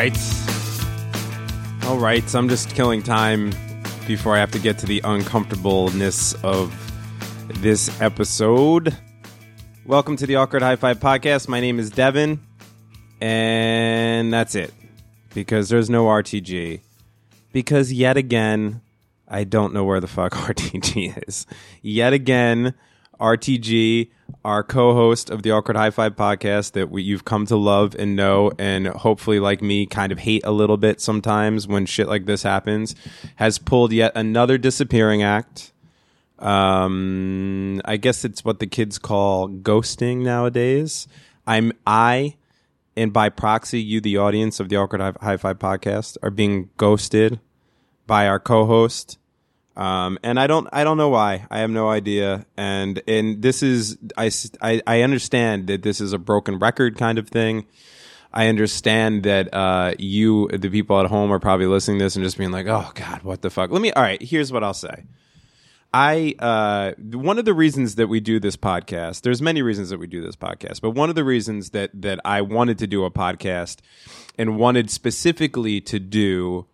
right. All right. So I'm just killing time before I have to get to the uncomfortableness of this episode. Welcome to the Awkward High Five podcast. My name is Devin, and that's it because there's no RTG. Because yet again, I don't know where the fuck RTG is. Yet again, RTG, our co-host of the Awkward High Five podcast that we, you've come to love and know, and hopefully, like me, kind of hate a little bit sometimes when shit like this happens, has pulled yet another disappearing act. Um, I guess it's what the kids call ghosting nowadays. I'm I, and by proxy, you, the audience of the Awkward High Five podcast, are being ghosted by our co-host um, and I don't, I don't know why. I have no idea. And, and this is, I, I, I understand that this is a broken record kind of thing. I understand that, uh, you, the people at home are probably listening to this and just being like, oh God, what the fuck? Let me, all right, here's what I'll say. I uh, one of the reasons that we do this podcast. There's many reasons that we do this podcast, but one of the reasons that that I wanted to do a podcast and wanted specifically to do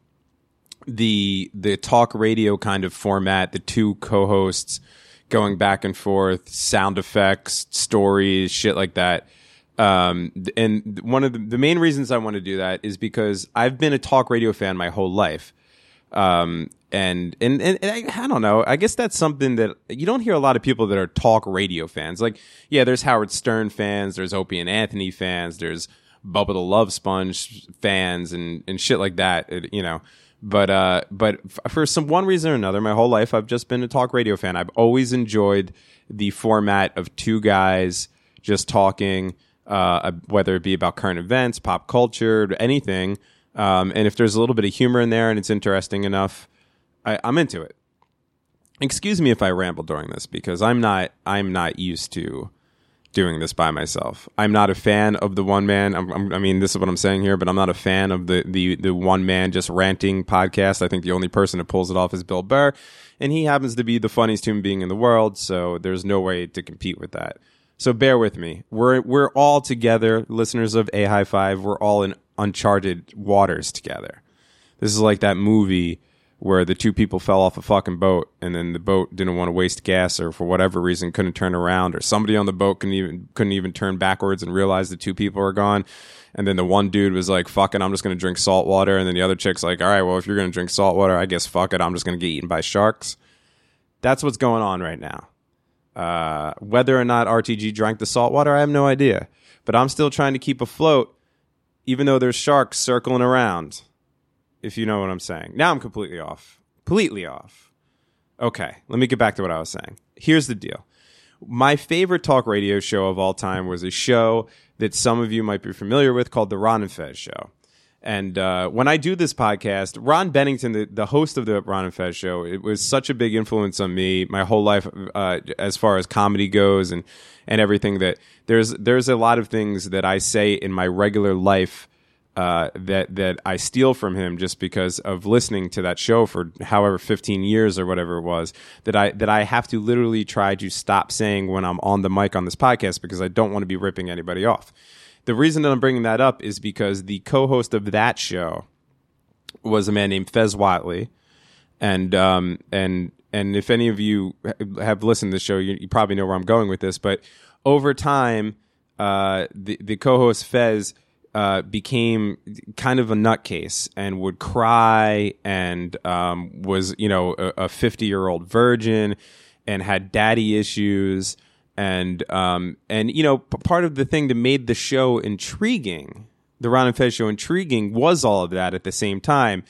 the the talk radio kind of format, the two co-hosts going back and forth, sound effects, stories, shit like that. Um, and one of the, the main reasons I want to do that is because I've been a talk radio fan my whole life. Um, and, and, and, and I, I, don't know. I guess that's something that you don't hear a lot of people that are talk radio fans. Like, yeah, there's Howard Stern fans, there's Opie and Anthony fans, there's Bubba the Love Sponge fans and, and shit like that, it, you know. But uh, but for some one reason or another, my whole life I've just been a talk radio fan. I've always enjoyed the format of two guys just talking, uh, whether it be about current events, pop culture, anything. Um, and if there's a little bit of humor in there and it's interesting enough, I, I'm into it. Excuse me if I ramble during this because I'm not I'm not used to doing this by myself. I'm not a fan of the one man. I'm, I'm, i mean, this is what I'm saying here, but I'm not a fan of the, the, the one man just ranting podcast. I think the only person that pulls it off is Bill Burr, and he happens to be the funniest human being in the world. So there's no way to compete with that. So bear with me. We're we're all together, listeners of A High Five. We're all in uncharted waters together. This is like that movie where the two people fell off a fucking boat and then the boat didn't want to waste gas or for whatever reason couldn't turn around or somebody on the boat couldn't even couldn't even turn backwards and realize the two people were gone. And then the one dude was like fuck it i'm just going to drink salt water. And then the other chick's like all right well if you're going to drink salt water i guess fuck it i'm just going to get eaten by sharks. That's what's going on right now. Uh, whether or not rtg drank the salt water i have no idea. But i'm still trying to keep afloat even though there's sharks circling around if you know what I'm saying. Now I'm completely off. Completely off. Okay, let me get back to what I was saying. Here's the deal. My favorite talk radio show of all time was a show that some of you might be familiar with called The Ron and Fez Show. And uh, when I do this podcast, Ron Bennington, the, the host of the Ron and Fez show, it was such a big influence on me my whole life uh, as far as comedy goes and, and everything that there's, there's a lot of things that I say in my regular life uh, that that I steal from him just because of listening to that show for however 15 years or whatever it was that I that I have to literally try to stop saying when I'm on the mic on this podcast because I don't want to be ripping anybody off. The reason that I'm bringing that up is because the co-host of that show was a man named Fez Whatley, and um and and if any of you have listened to the show, you, you probably know where I'm going with this. But over time, uh, the the co-host Fez uh, became kind of a nutcase and would cry and um, was, you know, a 50 year old virgin and had daddy issues. And, um, and, you know, p- part of the thing that made the show intriguing, the Ron and Fez show intriguing, was all of that at the same time.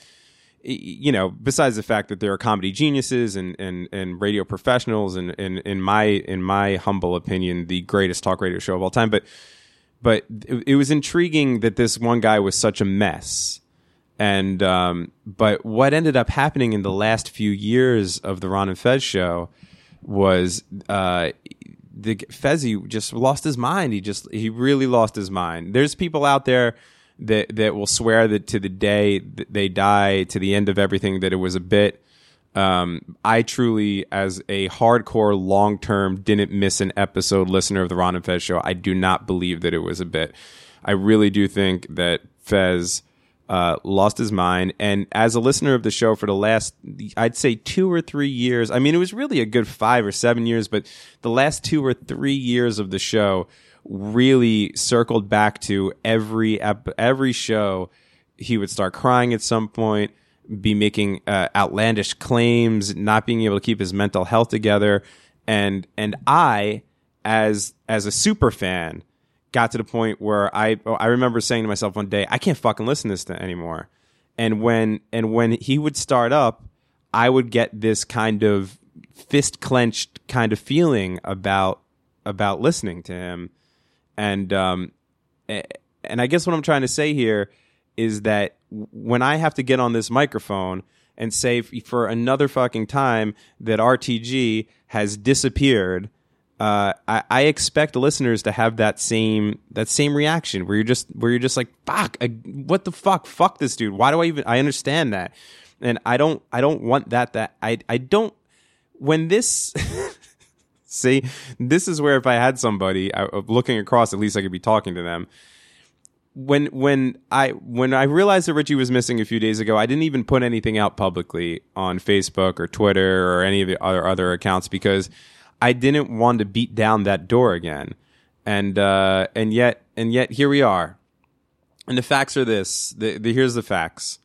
You know, besides the fact that there are comedy geniuses and, and, and radio professionals, and, and in my in my humble opinion, the greatest talk radio show of all time. But but it, it, was intriguing that this one guy was such a mess. And um, but what ended up happening in the last few years of the Ron and Fez show was uh, the Fezzy just lost his mind. He just he really lost his mind. There's people out there that that will swear that to the day that they die, to the end of everything, that it was a bit. Um, I truly, as a hardcore, long term, didn't miss an episode listener of the Ron and Fez show, I do not believe that it was a bit. I really do think that Fez uh, lost his mind. And as a listener of the show for the last, I'd say two or three years, I mean, it was really a good five or seven years, but the last two or three years of the show really circled back to every ep- every show. He would start crying at some point, be making uh, outlandish claims, not being able to keep his mental health together, and and I, as as a super fan, got to the point where I I remember saying to myself one day, I can't fucking listen to this anymore. And when and when he would start up, I would get this kind of fist clenched kind of feeling about about listening to him. And um and I guess what I'm trying to say here is that when I have to get on this microphone and say for another fucking time that RTG has disappeared uh, I, I, expect listeners to have that same that same reaction where you're just where you're just like fuck I, what the fuck? Fuck this dude. Why do I even I understand that. And I don't I don't want that that I I don't when this see this is where if I had somebody I, looking across at least I could be talking to them when when I when I realized that Richie was missing a few days ago, I didn't even put anything out publicly on Facebook or Twitter or any of the other other accounts because I didn't want to beat down that door again. And uh, and yet and yet here we are. And the facts are this. The, the here's the facts.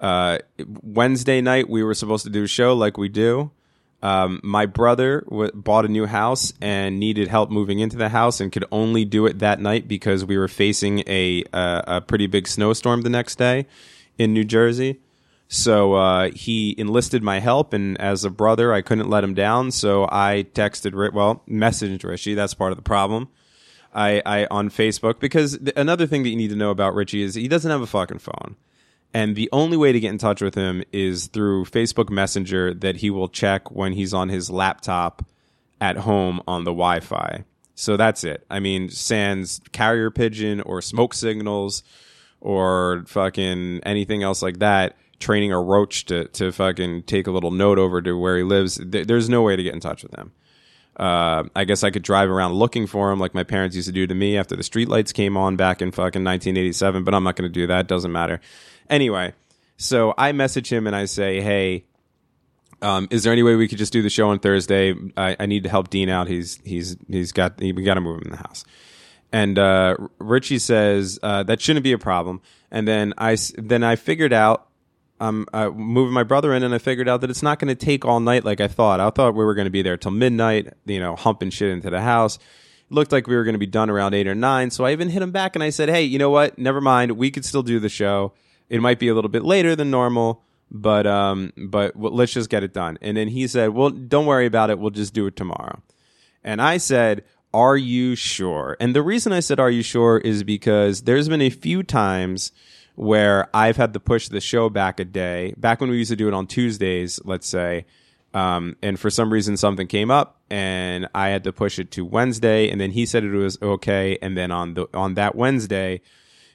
Uh, Wednesday night we were supposed to do a show like we do. Um, my brother w- bought a new house and needed help moving into the house and could only do it that night because we were facing a uh, a pretty big snowstorm the next day in New Jersey. So uh, he enlisted my help, and as a brother, I couldn't let him down. So I texted, well, messaged Richie. That's part of the problem. I, I on Facebook because th- another thing that you need to know about Richie is he doesn't have a fucking phone, and the only way to get in touch with him is through Facebook Messenger that he will check when he's on his laptop at home on the Wi-Fi. So that's it. I mean, sans carrier pigeon or smoke signals or fucking anything else like that training a roach to, to fucking take a little note over to where he lives. there's no way to get in touch with him. Uh, I guess I could drive around looking for him like my parents used to do to me after the streetlights came on back in fucking 1987, but I'm not going to do that. Doesn't matter. Anyway, so I message him and I say, hey, um, is there any way we could just do the show on Thursday? I, I need to help Dean out. He's he's he's got he, we got to move him in the house. And uh, Richie says uh, that shouldn't be a problem. And then I then I figured out I'm uh, moving my brother in, and I figured out that it's not going to take all night like I thought. I thought we were going to be there till midnight, you know, humping shit into the house. It looked like we were going to be done around eight or nine. So I even hit him back and I said, "Hey, you know what? Never mind. We could still do the show. It might be a little bit later than normal, but um, but w- let's just get it done." And then he said, "Well, don't worry about it. We'll just do it tomorrow." And I said, "Are you sure?" And the reason I said, "Are you sure?" is because there's been a few times where I've had to push the show back a day. Back when we used to do it on Tuesdays, let's say, um, and for some reason something came up and I had to push it to Wednesday, and then he said it was okay, and then on the on that Wednesday,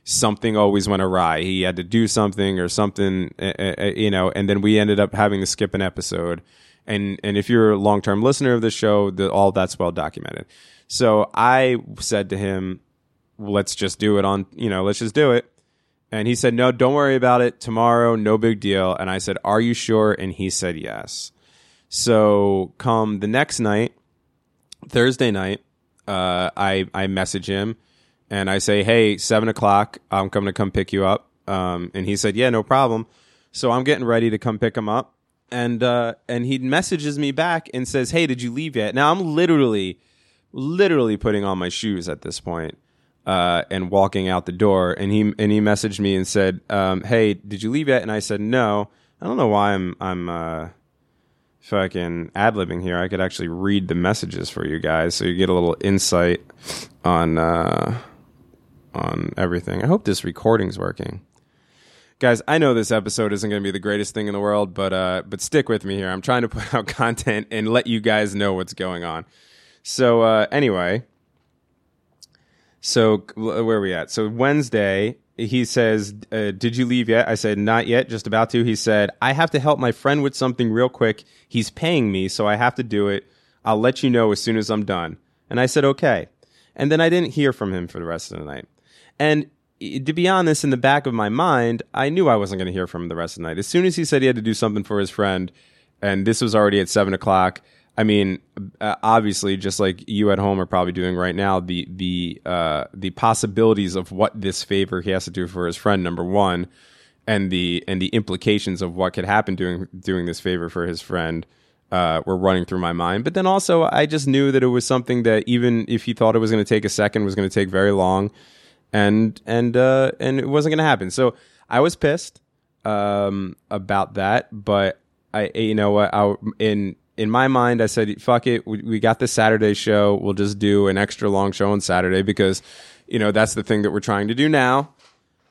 something always went awry. He had to do something or something, uh, uh, you know, and then we ended up having to skip an episode. And and if you're a long term listener of the show, the, all that's well documented. So I said to him, "Let's just do it on, you know, let's just do it." And he said, No, don't worry about it. Tomorrow, no big deal. And I said, Are you sure? And he said, Yes. So come the next night, Thursday night, uh, I, I message him and I say, Hey, seven o'clock, I'm coming to come pick you up. Um, and he said, Yeah, no problem. So I'm getting ready to come pick him up. And, uh, and he messages me back and says, Hey, did you leave yet? Now I'm literally, literally putting on my shoes at this point uh, and walking out the door. And he and he messaged me and said, um, "Hey, did you leave yet?" And I said, "No." I don't know why I'm I'm uh, fucking ad libbing here. I could actually read the messages for you guys, so you get a little insight on uh, on everything. I hope this recording's working. Guys, I know this episode isn't going to be the greatest thing in the world, but uh, but stick with me here. I'm trying to put out content and let you guys know what's going on. So uh, anyway, so where are we at? So Wednesday, he says, uh, "Did you leave yet?" I said, "Not yet, just about to." He said, "I have to help my friend with something real quick. He's paying me, so I have to do it. I'll let you know as soon as I'm done." And I said, "Okay." And then I didn't hear from him for the rest of the night. And to be honest, in the back of my mind, I knew I wasn't going to hear from him the rest of the night. As soon as he said he had to do something for his friend, and this was already at seven o'clock. I mean, uh, obviously, just like you at home are probably doing right now, the the uh, the possibilities of what this favor he has to do for his friend, number one, and the and the implications of what could happen doing doing this favor for his friend uh, were running through my mind. But then also, I just knew that it was something that even if he thought it was going to take a second, was going to take very long, and and uh, and it wasn't going to happen. So I was pissed um, about that, but I you know what I in in my mind, I said, fuck it. We, we got the Saturday show. We'll just do an extra long show on Saturday because, you know, that's the thing that we're trying to do now.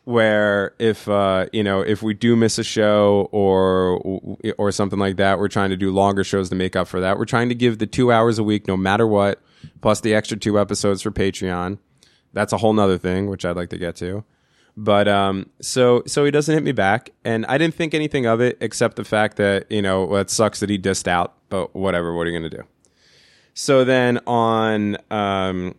Where if, uh, you know, if we do miss a show or, or something like that, we're trying to do longer shows to make up for that. We're trying to give the two hours a week no matter what, plus the extra two episodes for Patreon. That's a whole nother thing, which I'd like to get to. But um, so so he doesn't hit me back, and I didn't think anything of it except the fact that you know well, it sucks that he dissed out, but whatever. What are you gonna do? So then on um,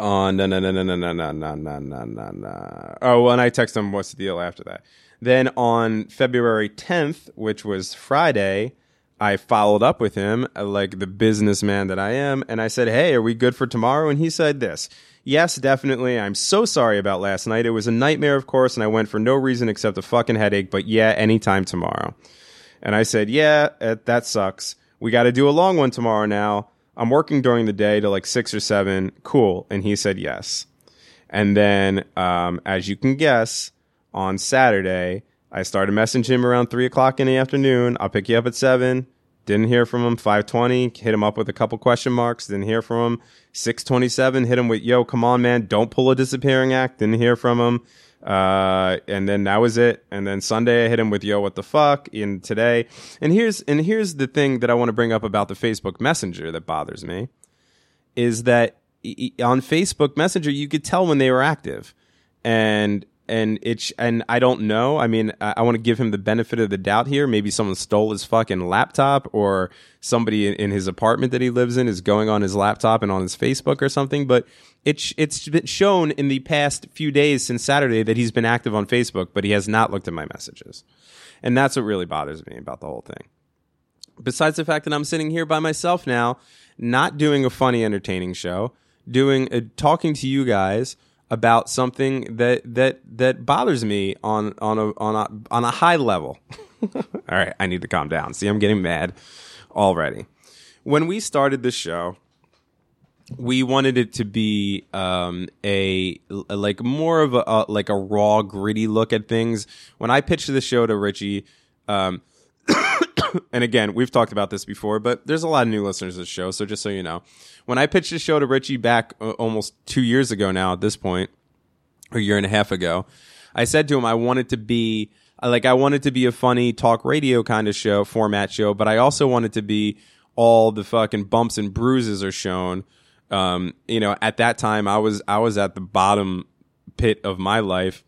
on no no no no no no no no no no no. Oh well, and I text him what's the deal after that. Then on February 10th, which was Friday, I followed up with him like the businessman that I am, and I said, "Hey, are we good for tomorrow?" And he said this. Yes, definitely. I'm so sorry about last night. It was a nightmare, of course, and I went for no reason except a fucking headache, but yeah, anytime tomorrow. And I said, yeah, uh, that sucks. We got to do a long one tomorrow now. I'm working during the day to like six or seven. Cool. And he said yes. And then, um, as you can guess, on Saturday, I started messaging him around three o'clock in the afternoon. I'll pick you up at seven. Didn't hear from him. 520, hit him up with a couple question marks. Didn't hear from him. 627, hit him with, yo, come on, man. Don't pull a disappearing act. Didn't hear from him. Uh, and then that was it. And then Sunday I hit him with, yo, what the fuck? In today. And here's, and here's the thing that I want to bring up about the Facebook Messenger that bothers me is that on Facebook Messenger, you could tell when they were active. And and it's and I don't know. I mean, I, I want to give him the benefit of the doubt here. Maybe someone stole his fucking laptop, or somebody in, in, his apartment that he lives in is going on his laptop and on his Facebook or something. But it's it's been shown in the past few days since Saturday that he's been active on Facebook, but he has not looked at my messages, and that's what really bothers me about the whole thing. Besides the fact that I'm sitting here by myself now, not doing a funny, entertaining show, doing uh, talking to you guys about something that that that bothers me on on a on a on a high level. All right, I need to calm down. See, I'm getting mad already. When we started this show, we wanted it to be um, a, a, like more of a, a, like a raw, gritty look at things. When I pitched the show to Richie, um, and again, we've talked about this before, but there's a lot of new listeners to the show, so just so you know, when I pitched the show to Richie back uh, almost two years ago now at this point, a year and a half ago, I said to him I wanted to be like I wanted to be a funny talk radio kind of show format show, but I also wanted to be all the fucking bumps and bruises are shown. Um, you know, at that time I was I was at the bottom pit of my life,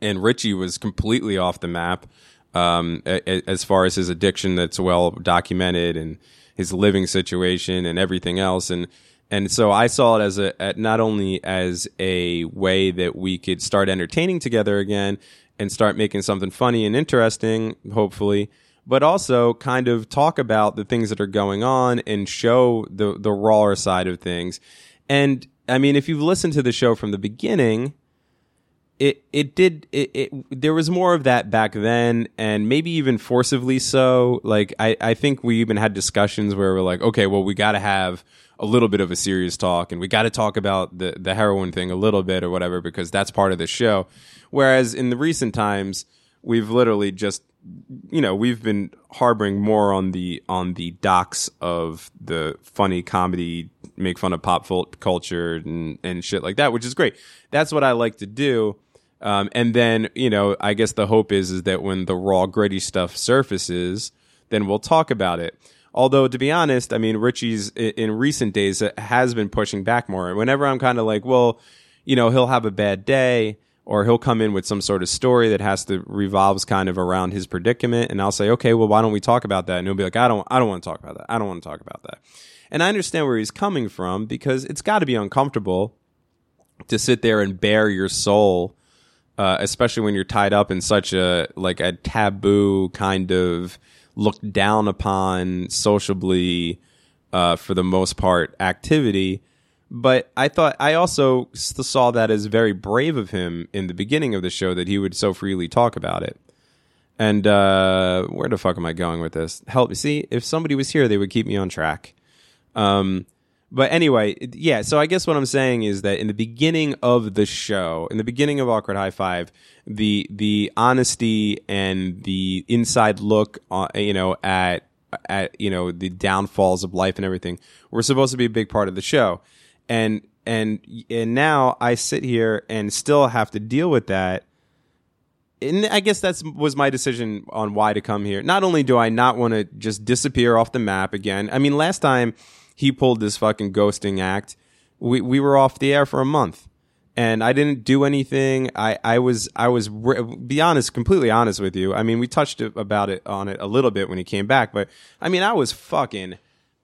and Richie was completely off the map um, as far as his addiction that's well documented and his living situation and everything else. And and so I saw it as a not only as a way that we could start entertaining together again and start making something funny and interesting, hopefully, but also kind of talk about the things that are going on and show the the rawer side of things. And I mean, if you've listened to the show from the beginning, it it did it, it, there was more of that back then and maybe even forcibly so. Like i i think we even had discussions where we're like okay well we got to have a little bit of a serious talk and we got to talk about the the heroin thing a little bit or whatever because that's part of the show. Whereas in the recent times we've literally just you know we've been harboring more on the on the docks of the funny comedy make fun of pop culture and and shit like that which is great. That's what i like to do um, and then, you know, I guess the hope is is that when the raw, gritty stuff surfaces, then we'll talk about it. Although, to be honest, I mean, Richie's in recent days uh, has been pushing back more. And whenever I'm kind of like, well, you know, he'll have a bad day or he'll come in with some sort of story that has to revolves kind of around his predicament and I'll say, "Okay, well, why don't we talk about that?" And he'll be like, "I don't I don't want to talk about that. I don't want to talk about that." And I understand where he's coming from because it's got to be uncomfortable to sit there and bare your soul, uh, especially when you're tied up in such a like a taboo kind of looked down upon sociably uh, for the most part activity. But I thought I also saw that as very brave of him in the beginning of the show that he would so freely talk about it. And uh, where the fuck am I going with this? Help me see if somebody was here, they would keep me on track. Um, but anyway, yeah. So I guess what I'm saying is that in the beginning of the show, in the beginning of Awkward High Five, the the honesty and the inside look, uh, you know, at at you know the downfalls of life and everything were supposed to be a big part of the show, and and and now I sit here and still have to deal with that and I guess that's was my decision on why to come here. Not only do I not want to just disappear off the map again. I mean, last time he pulled this fucking ghosting act, we we were off the air for a month, and I didn't do anything. I I was I was be honest, completely honest with you. I mean, we touched about it on it a little bit when he came back, but I mean, I was fucking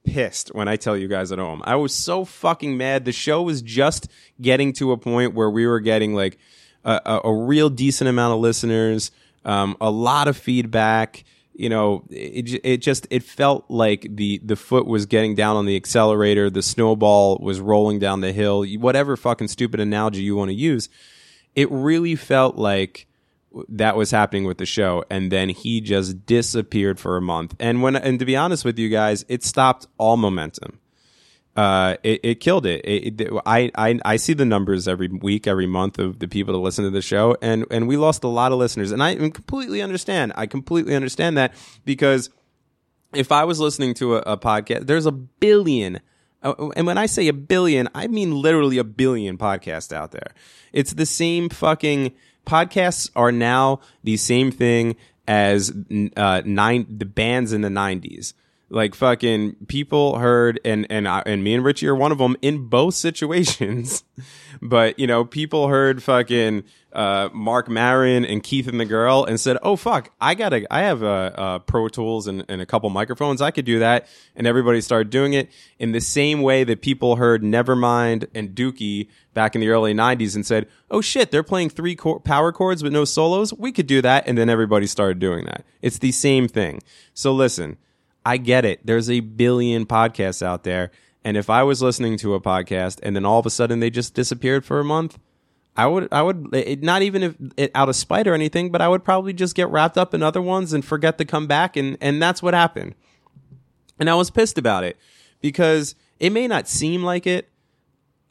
pissed when I tell you guys at home. I was so fucking mad. The show was just getting to a point where we were getting like a, a real decent amount of listeners, um, a lot of feedback. You know, it it just it felt like the the foot was getting down on the accelerator, the snowball was rolling down the hill. Whatever fucking stupid analogy you want to use, it really felt like that was happening with the show and then he just disappeared for a month and when and to be honest with you guys it stopped all momentum uh, it, it, killed it. It, it. I, I I see the numbers every week, every month of the people that listen to the show, and and we lost a lot of listeners, and I completely understand. I completely understand that because if I was listening to a, a podcast, there's a billion. Uh, and when I say a billion, I mean literally a billion podcasts out there. It's the same fucking podcasts are now the same thing as uh, nine the bands in the 90s like fucking people heard and and I, and me and Richie are one of them in both situations. but you know, people heard fucking uh, Marc Maron and Keith and the Girl and said, "Oh fuck, I got a I have a, a Pro Tools and, and a couple microphones. I could do that." And everybody started doing it in the same way that people heard Nevermind and Dookie back in the early '90s and said, "Oh shit, they're playing three power chords with no solos. We could do that." And then everybody started doing that. It's the same thing. So listen I get it. There's a billion podcasts out there. And if I was listening to a podcast and then all of a sudden they just disappeared for a month, I would, I would, it, not even if it, out of spite or anything, but I would probably just get wrapped up in other ones and forget to come back. And, and that's what happened. And I was pissed about it because it may not seem like it,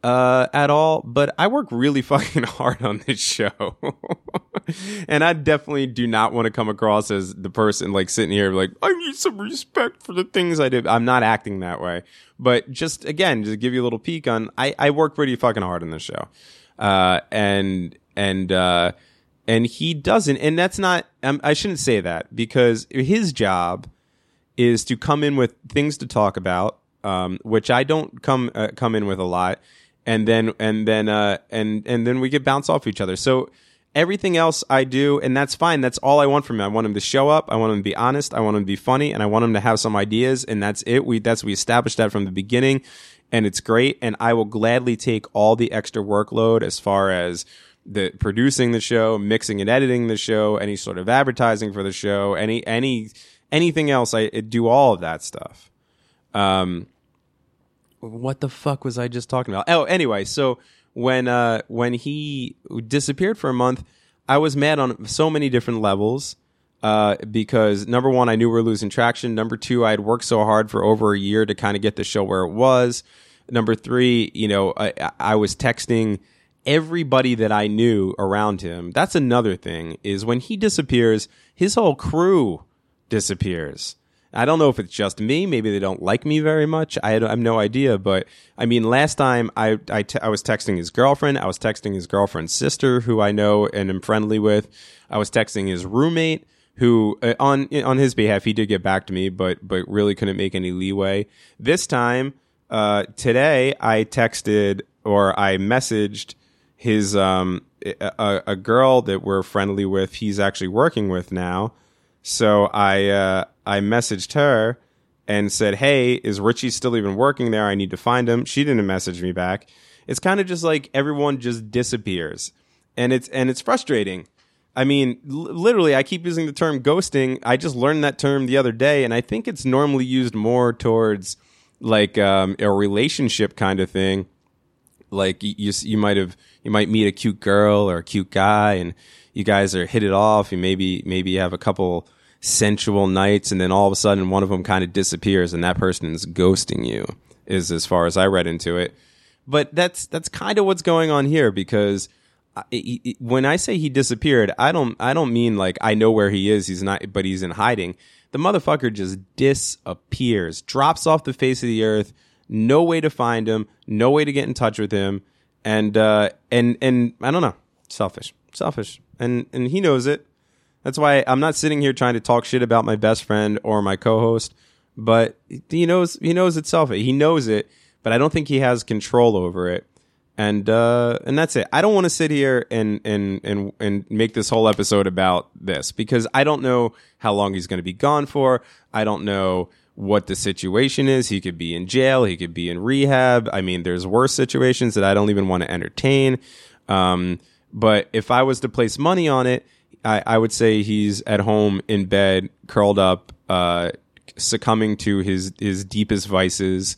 uh, at all, but I work really fucking hard on this show. and I definitely do not want to come across as the person like sitting here like, I need some respect for the things I did. I'm not acting that way. But just again, just give you a little peek on, I, I work pretty fucking hard on this show. Uh, and, and, uh, and he doesn't, and that's not, um, I shouldn't say that because his job is to come in with things to talk about, um, which I don't come, uh, come in with a lot and then and then uh, and and then we get bounce off each other. So everything else I do, and that's fine. That's all I want from him. I want him to show up. I want him to be honest. I want him to be funny, and I want him to have some ideas. And that's it. We that's we established that from the beginning, and it's great. And I will gladly take all the extra workload as far as the producing the show, mixing and editing the show, any sort of advertising for the show, any any anything else. I do all of that stuff. Um, what the fuck was I just talking about? Oh, anyway, so when uh when he disappeared for a month, I was mad on so many different levels. Uh, because number one, I knew we were losing traction. Number two, I had worked so hard for over a year to kind of get the show where it was. Number three, you know, I, I was texting everybody that I knew around him. That's another thing is when he disappears, his whole crew disappears. I don't know if it's just me. Maybe they don't like me very much. I, have no idea. But I mean, last time I, I, te- I was texting his girlfriend. I was texting his girlfriend's sister, who I know and am friendly with. I was texting his roommate, who uh, on on his behalf he did get back to me, but but really couldn't make any leeway. This time, uh, today, I texted or I messaged his um a, a girl that we're friendly with. He's actually working with now. So I uh, I messaged her and said, "Hey, is Richie still even working there? I need to find him." She didn't message me back. It's kind of just like everyone just disappears, and it's and it's frustrating. I mean, l- literally, I keep using the term ghosting. I just learned that term the other day, and I think it's normally used more towards like um, a relationship kind of thing. Like you, you, might have, you might meet a cute girl or a cute guy, and you guys are hit it off. You maybe, maybe you have a couple sensual nights, and then all of a sudden, one of them kind of disappears, and that person is ghosting you. Is as far as I read into it, but that's that's kind of what's going on here because when I say he disappeared, I don't I don't mean like I know where he is. He's not, but he's in hiding. The motherfucker just disappears, drops off the face of the earth. No way to find him. No way to get in touch with him. And uh, and and I don't know. Selfish, selfish, and and he knows it. That's why I'm not sitting here trying to talk shit about my best friend or my co-host. But he knows he knows it's selfish. He knows it, but I don't think he has control over it and uh, and that's it. I don't want to sit here and and and and make this whole episode about this because I don't know how long he's going to be gone for. I don't know what the situation is. He could be in jail. He could be in rehab. I mean, there's worse situations that I don't even want to entertain. Um, but if I was to place money on it, I, I would say he's at home in bed, curled up, uh, succumbing to his his deepest vices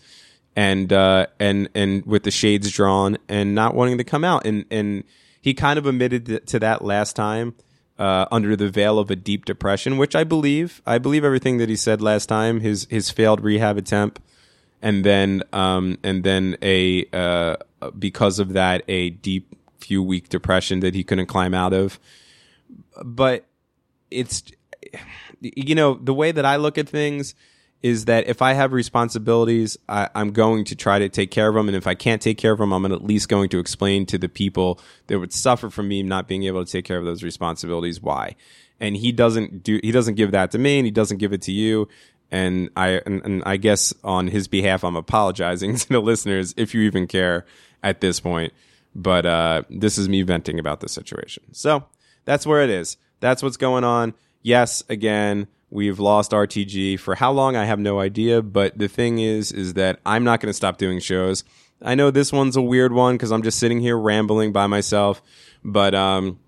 and uh, and and with the shades drawn and not wanting to come out. And and he kind of admitted to that last time uh, under the veil of a deep depression, which I believe. I believe everything that he said last time. His his failed rehab attempt, and then um, and then a uh, because of that a deep few week depression that he couldn't climb out of. But it's you know the way that I look at things is that if I have responsibilities, I, am going to try to take care of them. And if I can't take care of them, I'm at least going to explain to the people that would suffer from me not being able to take care of those responsibilities why. And he doesn't do, he doesn't give that to me and he doesn't give it to you. And I, and, and I guess on his behalf, I'm apologizing to the listeners if you even care at this point. But, uh, this is me venting about the situation. So that's where it is. That's what's going on. Yes, again, We've lost RTG for how long? I have no idea. But the thing is, is that I'm not going to stop doing shows. I know this one's a weird one because I'm just sitting here rambling by myself. But um,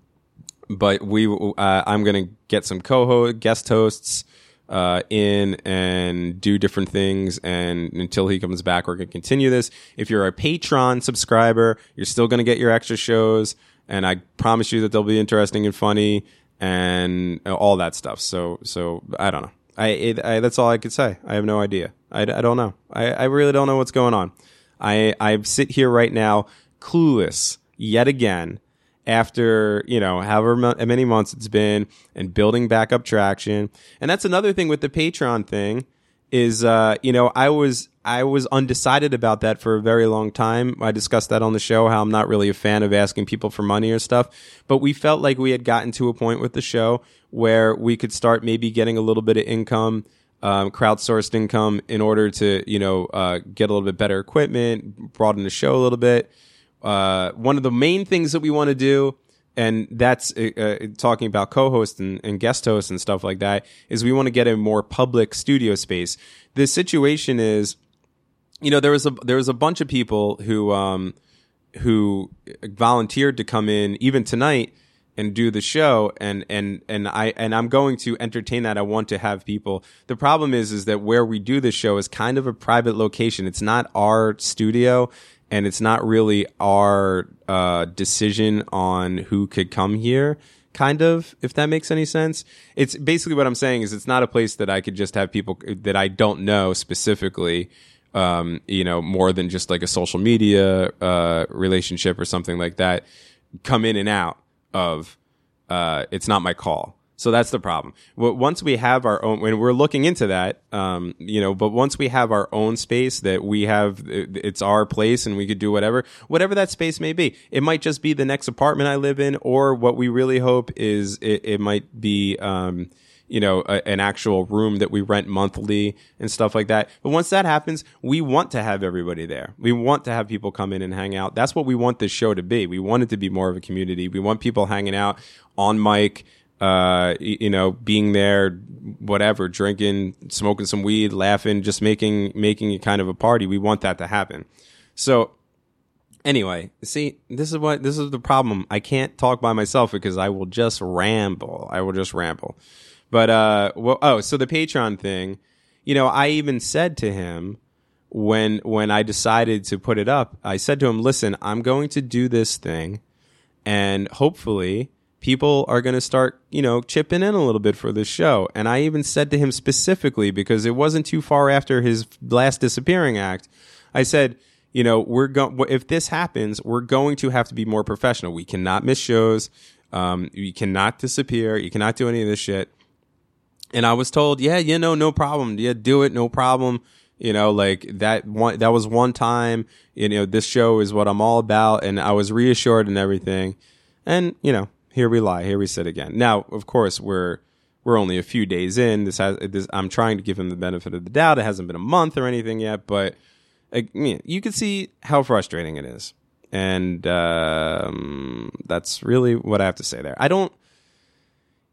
but we uh, I'm going to get some co-host guest hosts uh, in and do different things. And until he comes back, we're going to continue this. If you're a Patreon subscriber, you're still going to get your extra shows. And I promise you that they'll be interesting and funny and all that stuff. So, so I don't know. I, it, I, that's all I could say. I have no idea. I, I don't know. I, I really don't know what's going on. I, I sit here right now clueless yet again after, you know, however many months it's been and building back up traction. And that's another thing with the Patreon thing is, uh, you know, I was, I was undecided about that for a very long time. I discussed that on the show, how I'm not really a fan of asking people for money or stuff. But we felt like we had gotten to a point with the show where we could start maybe getting a little bit of income, um, crowdsourced income in order to, you know, uh, get a little bit better equipment, broaden the show a little bit. Uh, one of the main things that we want to do and that's uh, uh, talking about co-host and, and, guest hosts and stuff like that is we want to get a more public studio space. The situation is you know there was a there was a bunch of people who um who volunteered to come in even tonight and do the show and and and I and I'm going to entertain that. I want to have people. The problem is is that where we do the show is kind of a private location. It's not our studio and it's not really our uh, decision on who could come here kind of if that makes any sense it's basically what i'm saying is it's not a place that i could just have people that i don't know specifically um, you know, more than just like a social media uh, relationship or something like that, come in and out of. Uh, it's not my call. So that's the problem. Once we have our own, when we're looking into that, um, you know, but once we have our own space that we have, it's our place and we could do whatever, whatever that space may be. It might just be the next apartment I live in, or what we really hope is it, it might be, um, you know, a, an actual room that we rent monthly and stuff like that. But once that happens, we want to have everybody there. We want to have people come in and hang out. That's what we want this show to be. We want it to be more of a community. We want people hanging out on mic, uh, you know, being there, whatever, drinking, smoking some weed, laughing, just making, making it kind of a party. We want that to happen. So Anyway, see, this is what this is the problem. I can't talk by myself because I will just ramble. I will just ramble. But uh, well, oh, so the Patreon thing, you know, I even said to him when when I decided to put it up, I said to him, "Listen, I'm going to do this thing, and hopefully." People are going to start, you know, chipping in a little bit for this show. And I even said to him specifically, because it wasn't too far after his last disappearing act, I said, you know, we're going, if this happens, we're going to have to be more professional. We cannot miss shows. Um, you cannot disappear. You cannot do any of this shit. And I was told, yeah, you know, no problem. Yeah, do it. No problem. You know, like that one, that was one time, you know, this show is what I'm all about. And I was reassured and everything. And, you know, here we lie. Here we sit again. Now, of course, we're, we're only a few days in. This has, this, I'm trying to give him the benefit of the doubt. It hasn't been a month or anything yet, but I mean, you can see how frustrating it is. And, um, that's really what I have to say there. I don't,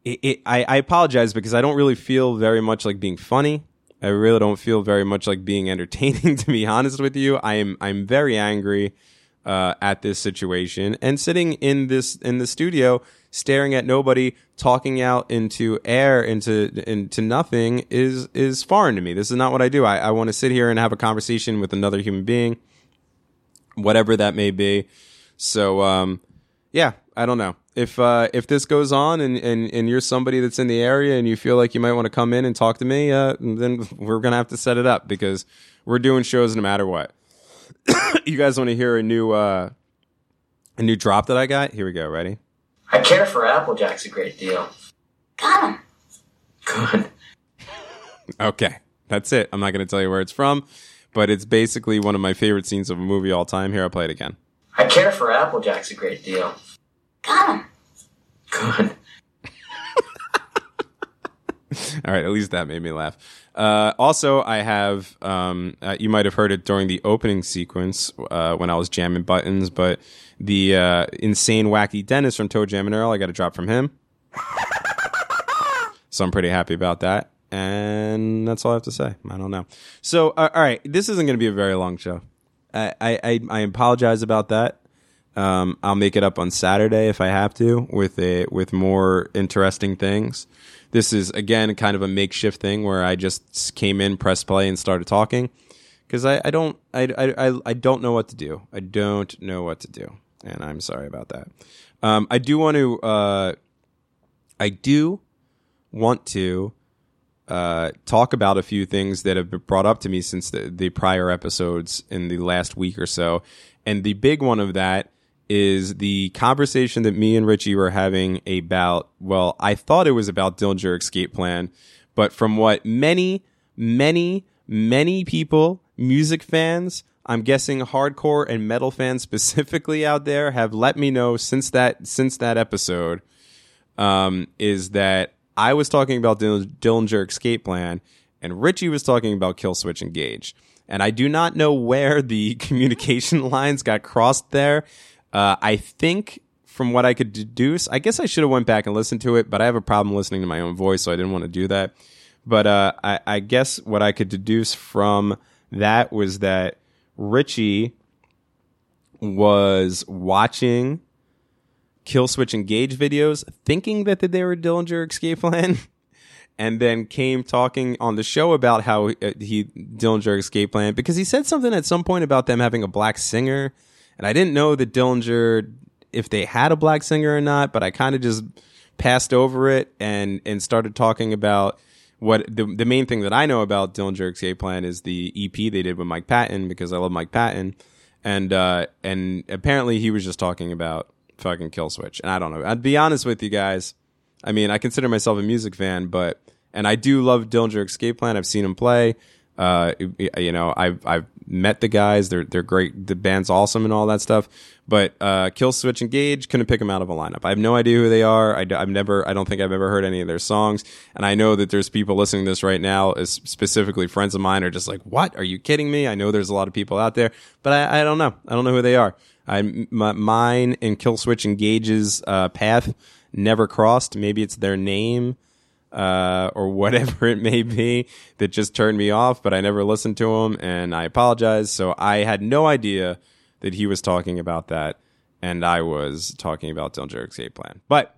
it, it, I, I apologize because I don't really feel very much like being funny. I really don't feel very much like being entertaining, to be honest with you. I am, I'm very angry uh, at this situation and sitting in this in the studio staring at nobody talking out into air into into nothing is is foreign to me. This is not what i do. I, I want to sit here and have a conversation with another human being whatever that may be. So um yeah i don't know. If uh if this goes on and and, and you're somebody that's in the area and you feel like you might want to come in and talk to me uh then we're gonna have to set it up because we're doing shows no matter what you guys want to hear a new uh, a new drop that I got? Here we go. Ready? I care for Applejack's a great deal. Got him. Good. Okay, that's it. I'm not going to tell you where it's from, but it's basically one of my favorite scenes of a movie all time. Here, I'll play it again. I care for Applejack's a great deal. Got him. Good. All right, at least that made me laugh. Uh, also, I have um, uh, you might have heard it during the opening sequence uh, when I was jamming buttons, but the uh, insane wacky Dennis from ToeJam and Earl, I got a drop from him, so I'm pretty happy about that. And that's all I have to say. I don't know. So, uh, all right, this isn't going to be a very long show. I, I, I apologize about that. Um, I'll make it up on Saturday if I have to with a with more interesting things. This is again kind of a makeshift thing where I just came in, pressed play, and started talking because I, I don't I, I I don't know what to do. I don't know what to do, and I'm sorry about that. Um, I do want to uh, I do want to uh, talk about a few things that have been brought up to me since the, the prior episodes in the last week or so, and the big one of that is the conversation that me and Richie were having about, well, I thought it was about Dillinger Escape Plan, but from what many, many, many people, music fans, I'm guessing hardcore and metal fans specifically out there have let me know since that since that episode um, is that I was talking about Dill- Dillinger Escape Plan and Richie was talking about Killswitch Engage. And I do not know where the communication lines got crossed there. Uh, I think from what I could deduce, I guess I should have went back and listened to it, but I have a problem listening to my own voice, so I didn't want to do that. But uh, I, I guess what I could deduce from that was that Richie was watching Killswitch Engage videos, thinking that they were Dillinger Escape Plan, and then came talking on the show about how uh, he Dillinger Escape Plan because he said something at some point about them having a black singer and I didn't know that Dillinger if they had a black singer or not, but I kind of just passed over it and and started talking about what the the main thing that I know about Dillinger Escape Plan is the EP they did with Mike Patton because I love Mike Patton, and uh, and apparently he was just talking about fucking Killswitch, and I don't know. I'd be honest with you guys. I mean, I consider myself a music fan, but and I do love Dillinger Escape Plan. I've seen him play. Uh, you know, I've I've met the guys. They're they're great. The band's awesome and all that stuff. But uh, Killswitch Engage couldn't pick them out of a lineup. I have no idea who they are. I, have never. I don't think I've ever heard any of their songs. And I know that there's people listening to this right now, specifically friends of mine, are just like, "What? Are you kidding me?" I know there's a lot of people out there, but I, I don't know. I don't know who they are. I my, mine and Killswitch Engage's uh, path never crossed. Maybe it's their name uh, or whatever it may be that just turned me off, but I never listened to him and I apologize. So I had no idea that he was talking about that, and I was talking about Dillinger Escape Plan. But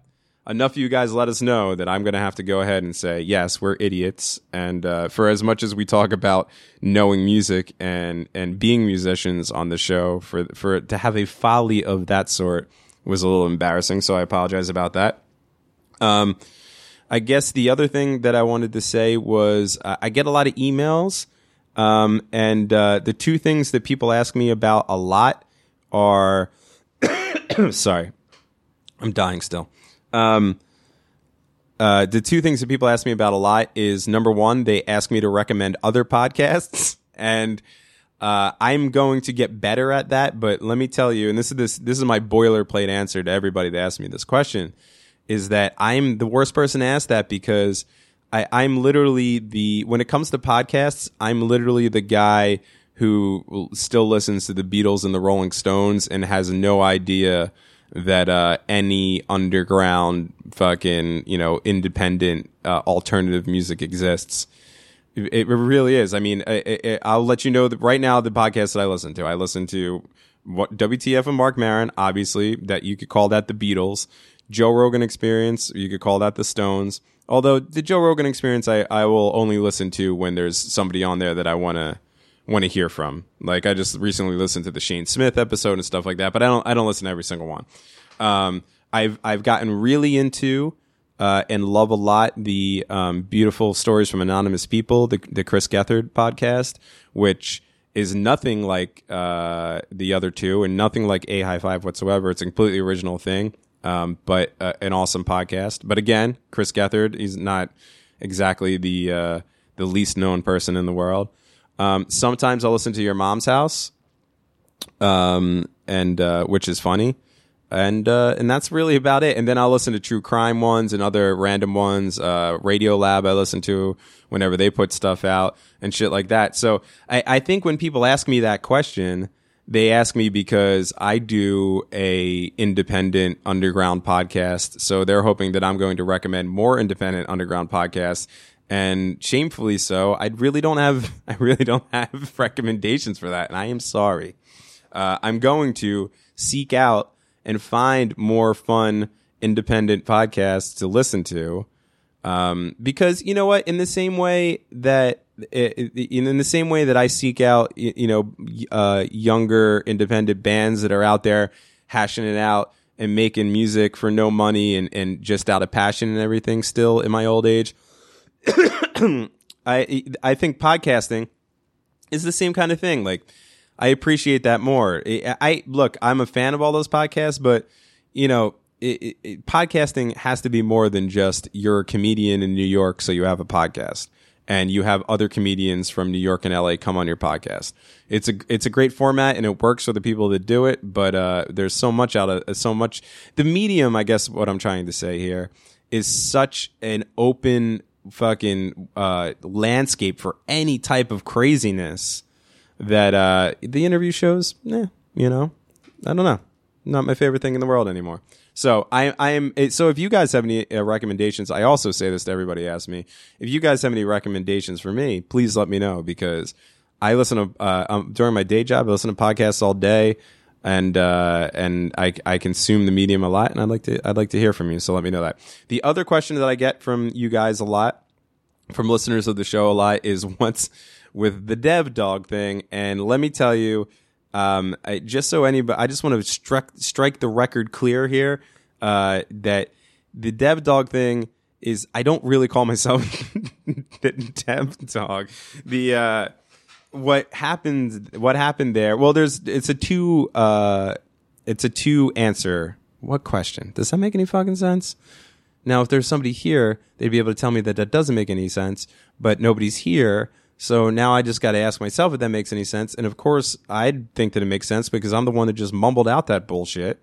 enough of you guys let us know that I'm going to have to go ahead and say, yes, we're idiots. And uh, for as much as we talk about knowing music and, and being musicians on the show, for, for to have a folly of that sort was a little embarrassing. So I apologize about that. Um, I guess the other thing that I wanted to say was uh, I get a lot of emails. Um, and uh, the two things that people ask me about a lot are sorry, I'm dying still. Um, uh, the two things that people ask me about a lot is number one, they ask me to recommend other podcasts, and uh, I'm going to get better at that. But let me tell you, and this is this this is my boilerplate answer to everybody that asks me this question, is that I'm the worst person to ask that because I, I'm literally the when it comes to podcasts, I'm literally the guy who still listens to the Beatles and the Rolling Stones and has no idea that uh, any underground fucking you know independent uh, alternative music exists. It, it really is. I mean, I, will let you know that right now the podcast that I listen to, I listen to what WTF and Marc Maron, obviously that you could call that the Beatles. Joe Rogan Experience, you could call that the Stones. Although the Joe Rogan Experience, I, I will only listen to when there's somebody on there that I want to want to hear from. Like I just recently listened to the Shane Smith episode and stuff like that, but I don't I don't listen to every single one. Um, I've I've gotten really into uh, and love a lot the um, beautiful stories from anonymous people, the the Chris Gethard podcast, which is nothing like uh, the other two and nothing like a high five whatsoever. It's a completely original thing, um, but uh, an awesome podcast. But again, Chris Gethard, he's not exactly the uh, the least known person in the world. Um, sometimes I'll listen to your mom's house, um, and uh, which is funny, and uh, and that's really about it. And then I'll listen to true crime ones and other random ones. Uh, Radiolab I listen to whenever they put stuff out and shit like that. So I, I think when people ask me that question, they ask me because I do a independent underground podcast. So they're hoping that I'm going to recommend more independent underground podcasts and shamefully so, I really don't have I really don't have recommendations for that, and I am sorry. Uh, I'm going to seek out and find more fun independent podcasts to listen to, um, because you know what? In the same way that in the same way that I seek out you know uh, younger independent bands that are out there hashing it out and making music for no money and, and just out of passion and everything still in my old age I I think podcasting is the same kind of thing. Like I appreciate that more. I, I look, I'm a fan of all those podcasts, but you know, it, it, podcasting has to be more than just you're a comedian in New York, so you have a podcast, and you have other comedians from New York and LA come on your podcast. It's a it's a great format and it works for the people that do it, but uh, there's so much out of so much. The medium, I guess, what I'm trying to say here is such an open fucking uh, landscape for any type of craziness that uh, the interview shows, eh, you know, I don't know, not my favorite thing in the world anymore. So I, I am. So if you guys have any uh, recommendations, I also say this to everybody. Ask me if you guys have any recommendations for me. Please let me know because I listen to uh, um, during my day job. I listen to podcasts all day and uh, and I, I consume the medium a lot, and I'd like to I'd like to hear from you. So let me know that. The other question that I get from you guys a lot, from listeners of the show a lot, is what's with the dev dog thing. And let me tell you, um, I, just so anybody, I just want to strike strike the record clear here uh, that the dev dog thing is I don't really call myself the dev dog. The uh, what happened what happened there well there's it's a two uh it's a two answer what question does that make any fucking sense now if there's somebody here they'd be able to tell me that that doesn't make any sense but nobody's here so now i just got to ask myself if that makes any sense and of course i think that it makes sense because i'm the one that just mumbled out that bullshit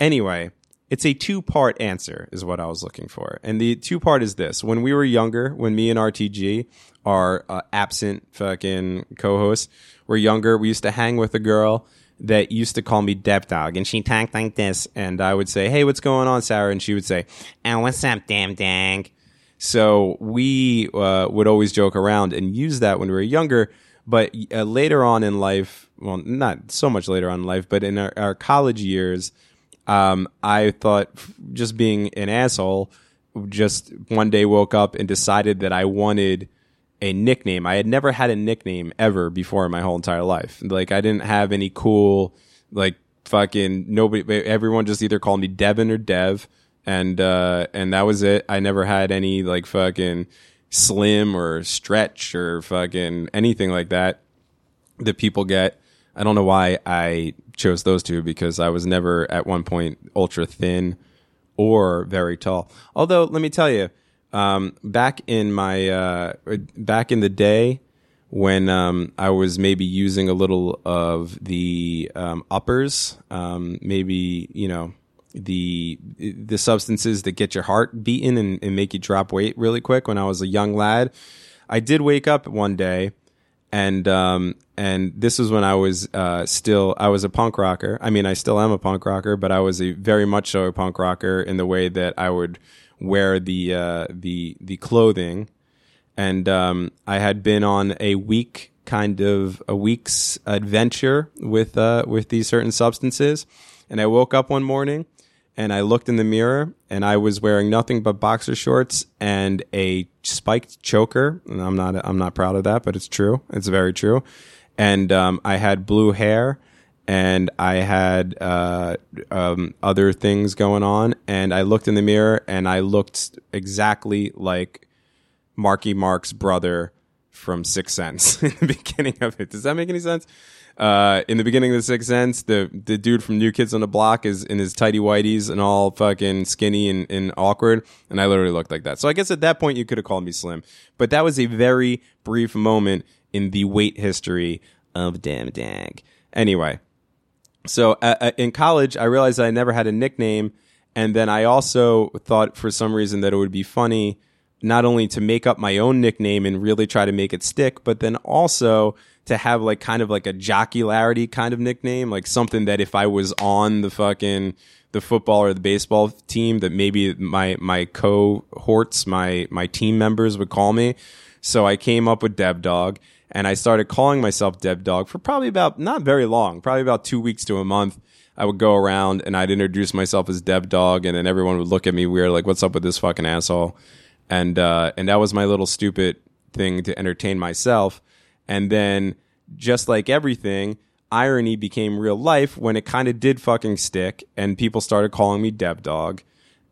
anyway it's a two part answer is what I was looking for. And the two part is this. When we were younger, when me and RTG, our uh, absent fucking co-host, were younger, we used to hang with a girl that used to call me Deb Dog, and she talked like this, and I would say, "Hey, what's going on, Sarah?" And she would say, "Oh, what's up, damn dang." So we uh, would always joke around and use that when we were younger. But uh, later on in life, well, not so much later on in life, but in our, our college years, um, I thought just being an asshole, just one day woke up and decided that I wanted a nickname. I had never had a nickname ever before in my whole entire life. Like I didn't have any cool, like fucking nobody. Everyone just either called me Devin or Dev, and uh, and that was it. I never had any like fucking slim or stretch or fucking anything like that that people get. I don't know why I chose those two because I was never at one point ultra thin or very tall. Although let me tell you, um, back in my uh, back in the day when um, I was maybe using a little of the um, uppers, um, maybe you know the the substances that get your heart beaten and, and make you drop weight really quick. When I was a young lad, I did wake up one day and um and this was when I was uh still I was a punk rocker. I mean, I still am a punk rocker, but I was a very much so a punk rocker in the way that I would wear the uh the the clothing and um I had been on a week kind of a week's adventure with uh with these certain substances and I woke up one morning and I looked in the mirror and I was wearing nothing but boxer shorts and a spiked choker. And I'm not I'm not proud of that, but it's true. It's very true. And um, I had blue hair and I had uh, um, other things going on. And I looked in the mirror and I looked exactly like Marky Mark's brother from Sixth Sense in the beginning of it. Does that make any sense? Uh, in the beginning of the Sixth Sense, the the dude from New Kids on the Block is in his tidy whities and all fucking skinny and, and awkward, and I literally looked like that. So I guess at that point you could have called me slim, but that was a very brief moment in the weight history of Damn Dag. Anyway, so uh, uh, in college, I realized I never had a nickname, and then I also thought for some reason that it would be funny not only to make up my own nickname and really try to make it stick, but then also to have like kind of like a jocularity kind of nickname, like something that if I was on the fucking the football or the baseball team, that maybe my my cohorts, my my team members would call me. So I came up with Deb Dog, and I started calling myself Deb Dog for probably about not very long, probably about two weeks to a month. I would go around and I'd introduce myself as Deb Dog, and then everyone would look at me weird, like, "What's up with this fucking asshole?" And uh, and that was my little stupid thing to entertain myself. And then, just like everything, irony became real life when it kind of did fucking stick, and people started calling me Deb Dog.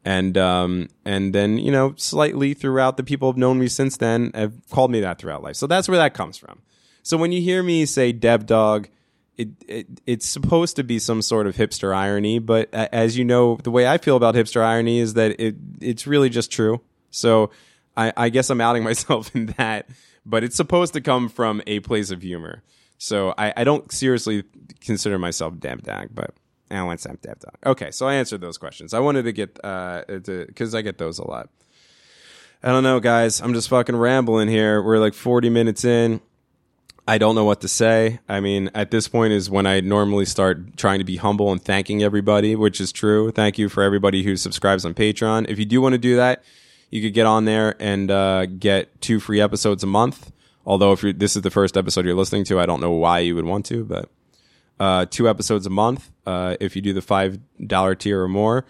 And um, and then you know, slightly throughout, the people have known me since then have called me that throughout life. So that's where that comes from. So when you hear me say Deb Dog, it, it it's supposed to be some sort of hipster irony, but as you know, the way I feel about hipster irony is that it it's really just true. So I, I guess I'm outing myself in that, but it's supposed to come from a place of humor. So I, I don't seriously consider myself Deb Dag, but I want say Deb Dog. Okay, so I answered those questions. I wanted to get uh because I get those a lot. I don't know, guys. I'm just fucking rambling here. We're like 40 minutes in. I don't know what to say. I mean, at this point is when I normally start trying to be humble and thanking everybody, which is true. Thank you for everybody who subscribes on Patreon. If you do want to do that, you could get on there and uh, get two free episodes a month. Although if you're, this is the first episode you're listening to, I don't know why you would want to, but uh, two episodes a month uh, if you do the five dollar tier or more.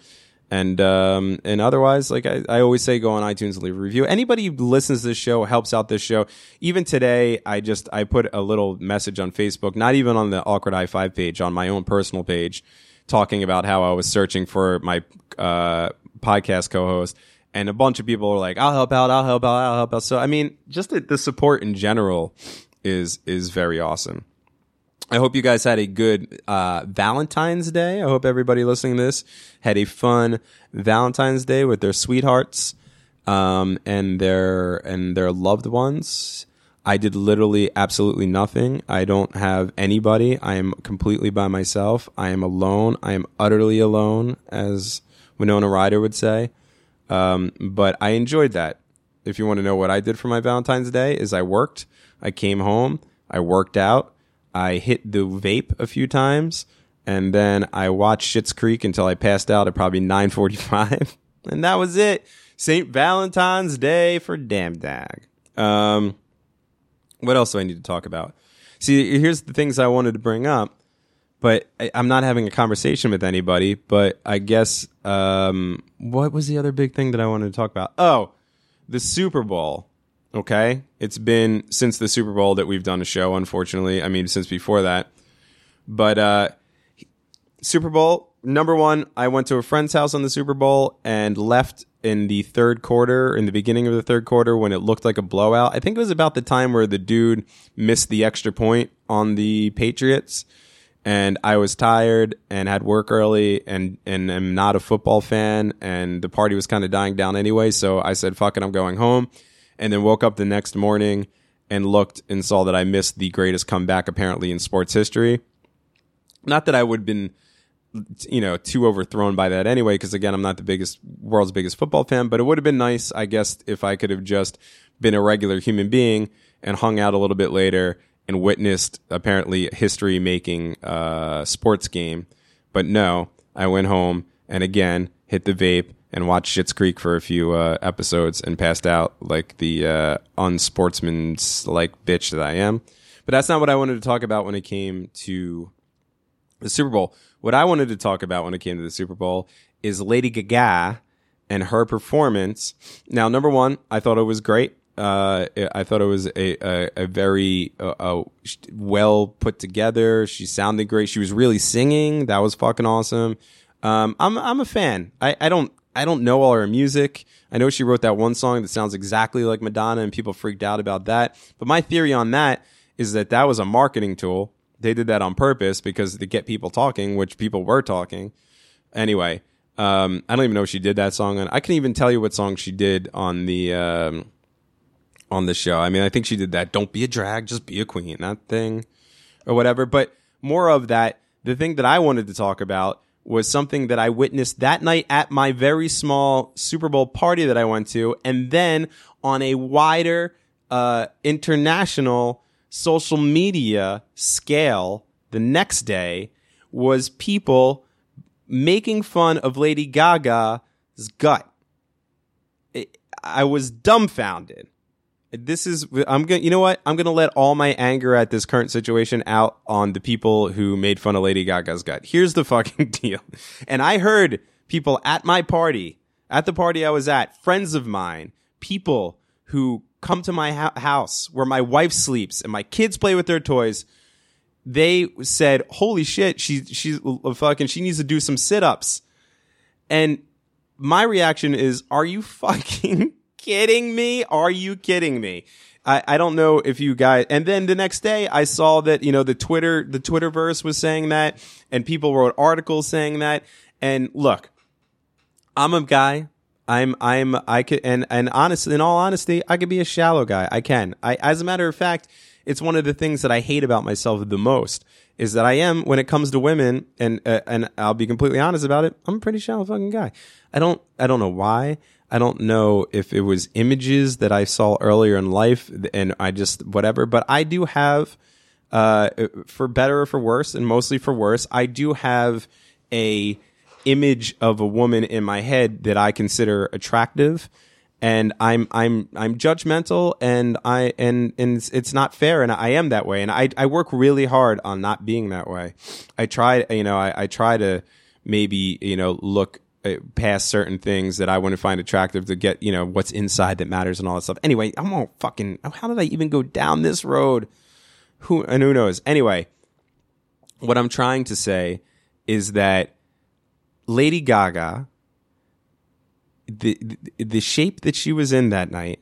And um, and otherwise, like I, I always say, go on iTunes and leave a review. Anybody who listens to this show helps out this show. Even today, I just I put a little message on Facebook, not even on the awkward high five page, on my own personal page, talking about how I was searching for my uh, podcast co-host, and a bunch of people are like, "I'll help out, I'll help out, I'll help out." So I mean, just the, the support in general is is very awesome. I hope you guys had a good uh, Valentine's Day. I hope everybody listening to this had a fun Valentine's Day with their sweethearts um, and their and their loved ones. I did literally absolutely nothing. I don't have anybody. I am completely by myself. I am alone. I am utterly alone, as Winona Ryder would say. Um, but I enjoyed that. If you want to know what I did for my Valentine's Day, is I worked. I came home. I worked out. I hit the vape a few times, and then I watched Schitt's Creek until I passed out at probably 9:45, and that was it. St. Valentine's Day for Damn Dag. Um, what else do I need to talk about? See, here's the things I wanted to bring up, but I, I'm not having a conversation with anybody. But I guess um, what was the other big thing that I wanted to talk about? Oh, the Super Bowl. Okay, it's been since the Super Bowl that we've done a show. Unfortunately, I mean since before that. But uh, Super Bowl number one, I went to a friend's house on the Super Bowl and left in the third quarter, in the beginning of the third quarter, when it looked like a blowout. I think it was about the time where the dude missed the extra point on the Patriots. And I was tired and had work early and, and am not a football fan. And the party was kind of dying down anyway. So I said, fuck it, I'm going home. And then woke up the next morning and looked and saw that I missed the greatest comeback apparently in sports history. Not that I would have been you know, too overthrown by that anyway, because again, I'm not the biggest, world's biggest football fan, but it would have been nice, I guess, if I could have just been a regular human being and hung out a little bit later and witnessed apparently history making uh, sports game. But no, I went home and again hit the vape and watched Schitt's Creek for a few uh, episodes and passed out like the uh, unsportsman's like bitch that I am. But that's not what I wanted to talk about when it came to the Super Bowl. What I wanted to talk about when it came to the Super Bowl is Lady Gaga and her performance. Now, number one, I thought it was great. Uh, I thought it was a a, a very uh, well put together. She sounded great. She was really singing. That was fucking awesome. Um, I'm I'm a fan. I, I don't I don't know all her music. I know she wrote that one song that sounds exactly like Madonna, and people freaked out about that. But my theory on that is that that was a marketing tool they did that on purpose because to get people talking, which people were talking. Anyway, um, I don't even know if she did that song. And I can even tell you what song she did on the um, on the show. I mean, I think she did that. Don't be a drag, just be a queen. That thing or whatever. But more of that. The thing that I wanted to talk about was something that I witnessed that night at my very small Super Bowl party that I went to, and then on a wider uh, international social media scale the next day was people making fun of Lady Gaga's gut. I was dumbfounded. This is I'm going to you know what? I'm going to let all my anger at this current situation out on the people who made fun of Lady Gaga's gut. Here's the fucking deal. And I heard people at my party, at the party I was at, friends of mine, people who come to my ha- house where my wife sleeps and my kids play with their toys. They said, "Holy shit, she she's fucking she needs to do some sit-ups." And my reaction is, "Are you fucking kidding me? Are you kidding me?" I, I don't know if you guys and then the next day I saw that, you know, the Twitter the Twitterverse was saying that and people wrote articles saying that. And look, I'm a guy I'm I'm I could and and honestly, in all honesty, I could be a shallow guy. I can. I as a matter of fact, it's one of the things that I hate about myself the most is that I am when it comes to women and uh, and I'll be completely honest about it. I'm a pretty shallow fucking guy. I don't I don't know why. I don't know if it was images that I saw earlier in life and I just whatever, but I do have uh for better or for worse and mostly for worse, I do have a image of a woman in my head that I consider attractive and I'm I'm I'm judgmental and I and and it's, it's not fair and I am that way and I I work really hard on not being that way. I try you know I, I try to maybe you know look Uh, past certain things that I wouldn't find attractive to get you know what's inside that matters and all that stuff. Anyway, I'm all fucking how did I even go down this road? Who and who knows? Anyway, what I'm trying to say is that Lady Gaga, the, the the shape that she was in that night,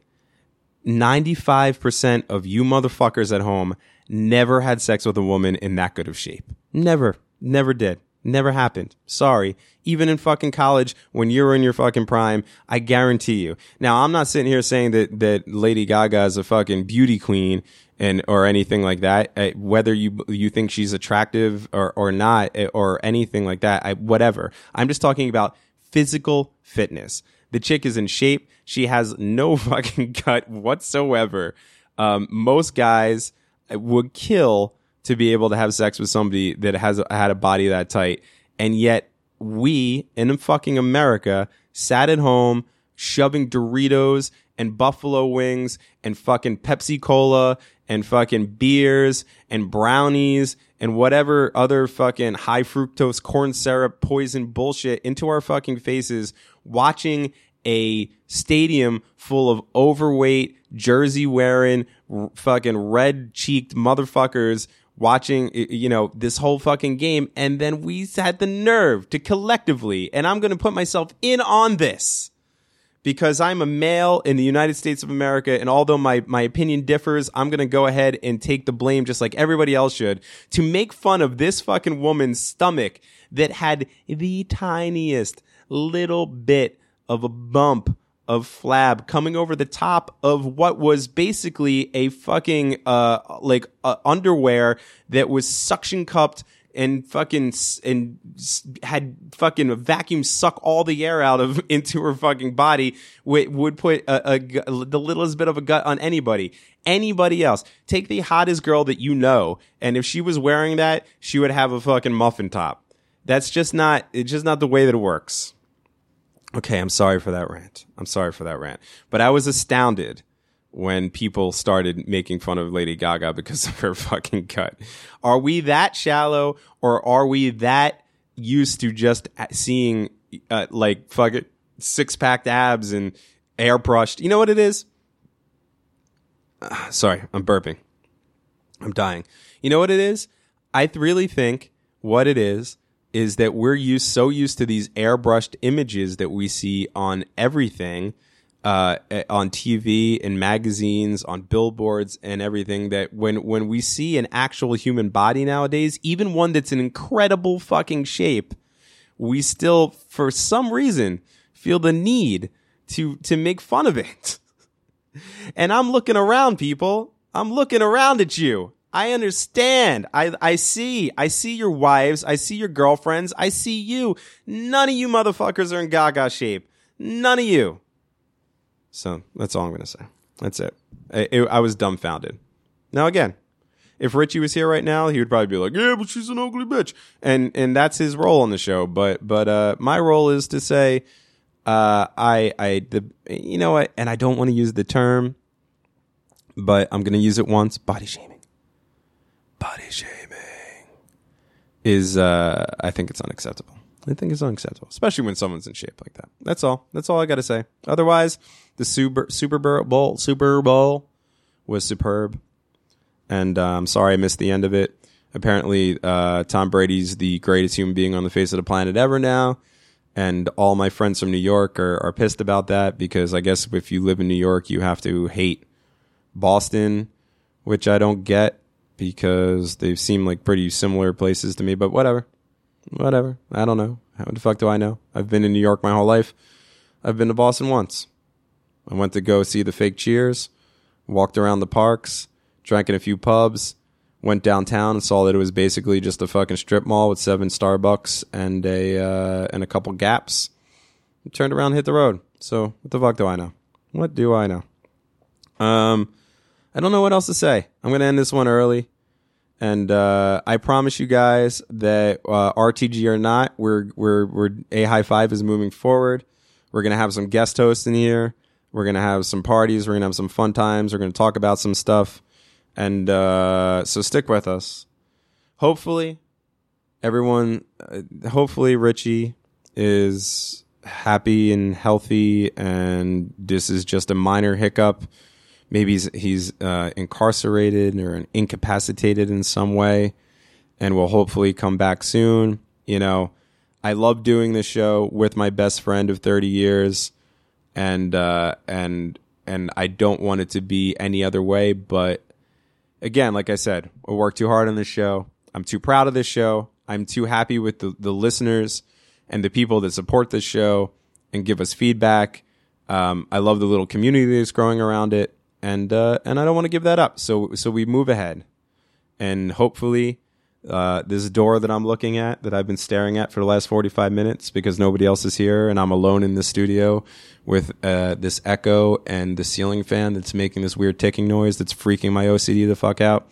ninety five percent of you motherfuckers at home never had sex with a woman in that good of shape. Never, never did. Never happened. Sorry. Even in fucking college, when you're in your fucking prime, I guarantee you. Now, I'm not sitting here saying that, that Lady Gaga is a fucking beauty queen and, or anything like that. Uh, whether you, you think she's attractive or, or not, uh, or anything like that, I, whatever. I'm just talking about physical fitness. The chick is in shape. She has no fucking gut whatsoever. Um, most guys would kill to be able to have sex with somebody that has had a body that tight. And yet we in fucking America sat at home shoving Doritos and buffalo wings and fucking Pepsi Cola and fucking beers and brownies and whatever other fucking high fructose corn syrup poison bullshit into our fucking faces watching a stadium full of overweight jersey wearing fucking red cheeked motherfuckers watching you know this whole fucking game and then we had the nerve to collectively and I'm going to put myself in on this because I'm a male in the United States of America, and although my, my opinion differs, I'm gonna go ahead and take the blame just like everybody else should to make fun of this fucking woman's stomach that had the tiniest little bit of a bump of flab coming over the top of what was basically a fucking uh like uh, underwear that was suction cupped and fucking and had fucking vacuum suck all the air out of into her fucking body would, would put a, a the littlest bit of a gut on anybody. Anybody else. Take the hottest girl that you know and if she was wearing that she would have a fucking muffin top. That's just not it's just not the way that it works okay i'm sorry for that rant i'm sorry for that rant but i was astounded when people started making fun of Lady Gaga because of her fucking cut. Are we that shallow or are we that used to just seeing uh, like fucking six packed abs and airbrushed? You know what it is? Ah, sorry, I'm burping. I'm dying. You know what it is? I th- really think what it is is that we're used so used to these airbrushed images that we see on everything uh, eh, on TV and magazines, on billboards and everything that when when we see an actual human body nowadays, even one that's in incredible fucking shape, we still for some reason feel the need to to make fun of it. And I'm looking around, people. I'm looking around at you. I understand. I, I see. I see your wives. I see your girlfriends. I see you. None of you motherfuckers are in gaga shape. None of you. So that's all I'm going to say. That's it. I, it- I was dumbfounded. Now again, if Richie was here right now, he would probably be like, "Yeah, but she's an ugly bitch," and and that's his role on the show. But but uh, my role is to say, uh, I I the you know what, and I don't want to use the term, but I'm going to use it once. Body shaming. Body shaming is uh, I think it's unacceptable. I think it's unacceptable, especially when someone's in shape like that. That's all. That's all I got to say. Otherwise, the Super Super Bowl Super Bowl was superb, and uh, I'm sorry I missed the end of it. Apparently, uh, Tom Brady's the greatest human being on the face of the planet ever now, and all my friends from New York are, are pissed about that because I guess if you live in New York, you have to hate Boston, which I don't get because they seem like pretty similar places to me. But whatever whatever. I don't know. How the fuck do I know? I've been in New York my whole life. I've been to Boston once. I went to go see the fake cheers, walked around the parks, drank in a few pubs, went downtown and saw that it was basically just a fucking strip mall with seven Starbucks and a uh, and a couple gaps. Turned around, hit the road. So what the fuck do I know? What do I know? Um, I don't know what else to say. I'm gonna end this one early. And uh, I promise you guys that uh, RTG or not, we're we're we're a high five is moving forward. We're gonna have some guest hosts in here. We're gonna have some parties. We're gonna have some fun times. We're gonna talk about some stuff. And uh, so stick with us. Hopefully, everyone. Uh, hopefully, Richie is happy and healthy, and this is just a minor hiccup maybe he's, he's uh, incarcerated or incapacitated in some way and will hopefully come back soon. You know i love doing this show with my best friend of 30 years and uh, and and i don't want it to be any other way but again like i said i work too hard on this show. I'm too proud of this show. I'm too happy with the, the listeners and the people that support this show and give us feedback. Um, i love the little community that's growing around it and uh, and I don't want to give that up. So so we move ahead, and hopefully, uh, this door that I'm looking at that I've been staring at for the last 45 minutes because nobody else is here and I'm alone in the studio with uh, this echo and the ceiling fan that's making this weird ticking noise that's freaking my OCD the fuck out.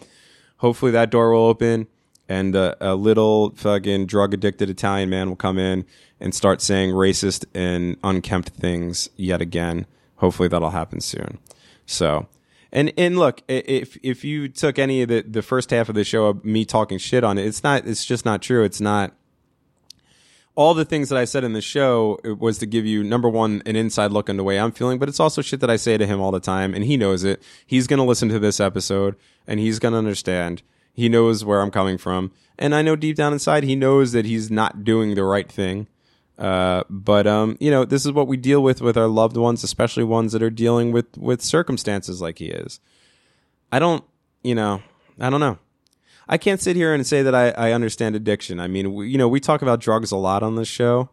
Hopefully that door will open and uh, a little fucking drug addicted Italian man will come in and start saying racist and unkempt things yet again. Hopefully that'll happen soon. So, And and look, if if you took any of the the first half of the show of me talking shit on it, it's not. It's just not true. It's not. All the things that I said in the show it was to give you number one an inside look into the way I'm feeling, but it's also shit that I say to him all the time, and he knows it. He's gonna listen to this episode, and he's gonna understand. He knows where I'm coming from, and I know deep down inside he knows that he's not doing the right thing. Uh, but um, you know, this is what we deal with with our loved ones, especially ones that are dealing with with circumstances like he is. I don't, you know, I don't know. I can't sit here and say that I, I understand addiction. I mean, we, you know, we talk about drugs a lot on this show,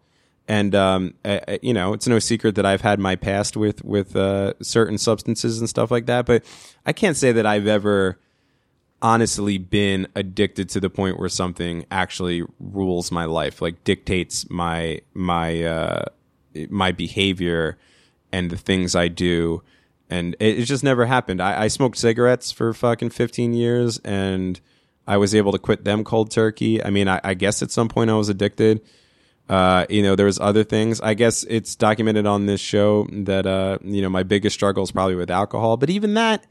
and um, I, I- you know, it's no secret that I've had my past with with uh, certain substances and stuff like that. But I can't say that I've ever honestly been addicted to the point where something actually rules my life, like dictates my my uh, my behavior and the things I do. And it, it just never happened. I, I smoked cigarettes for fucking 15 years and I was able to quit them cold turkey. I mean, I, I guess at some point I was addicted. Uh, you know, there was other things. I guess it's documented on this show that, uh, you know, my biggest struggle is probably with alcohol. But even that,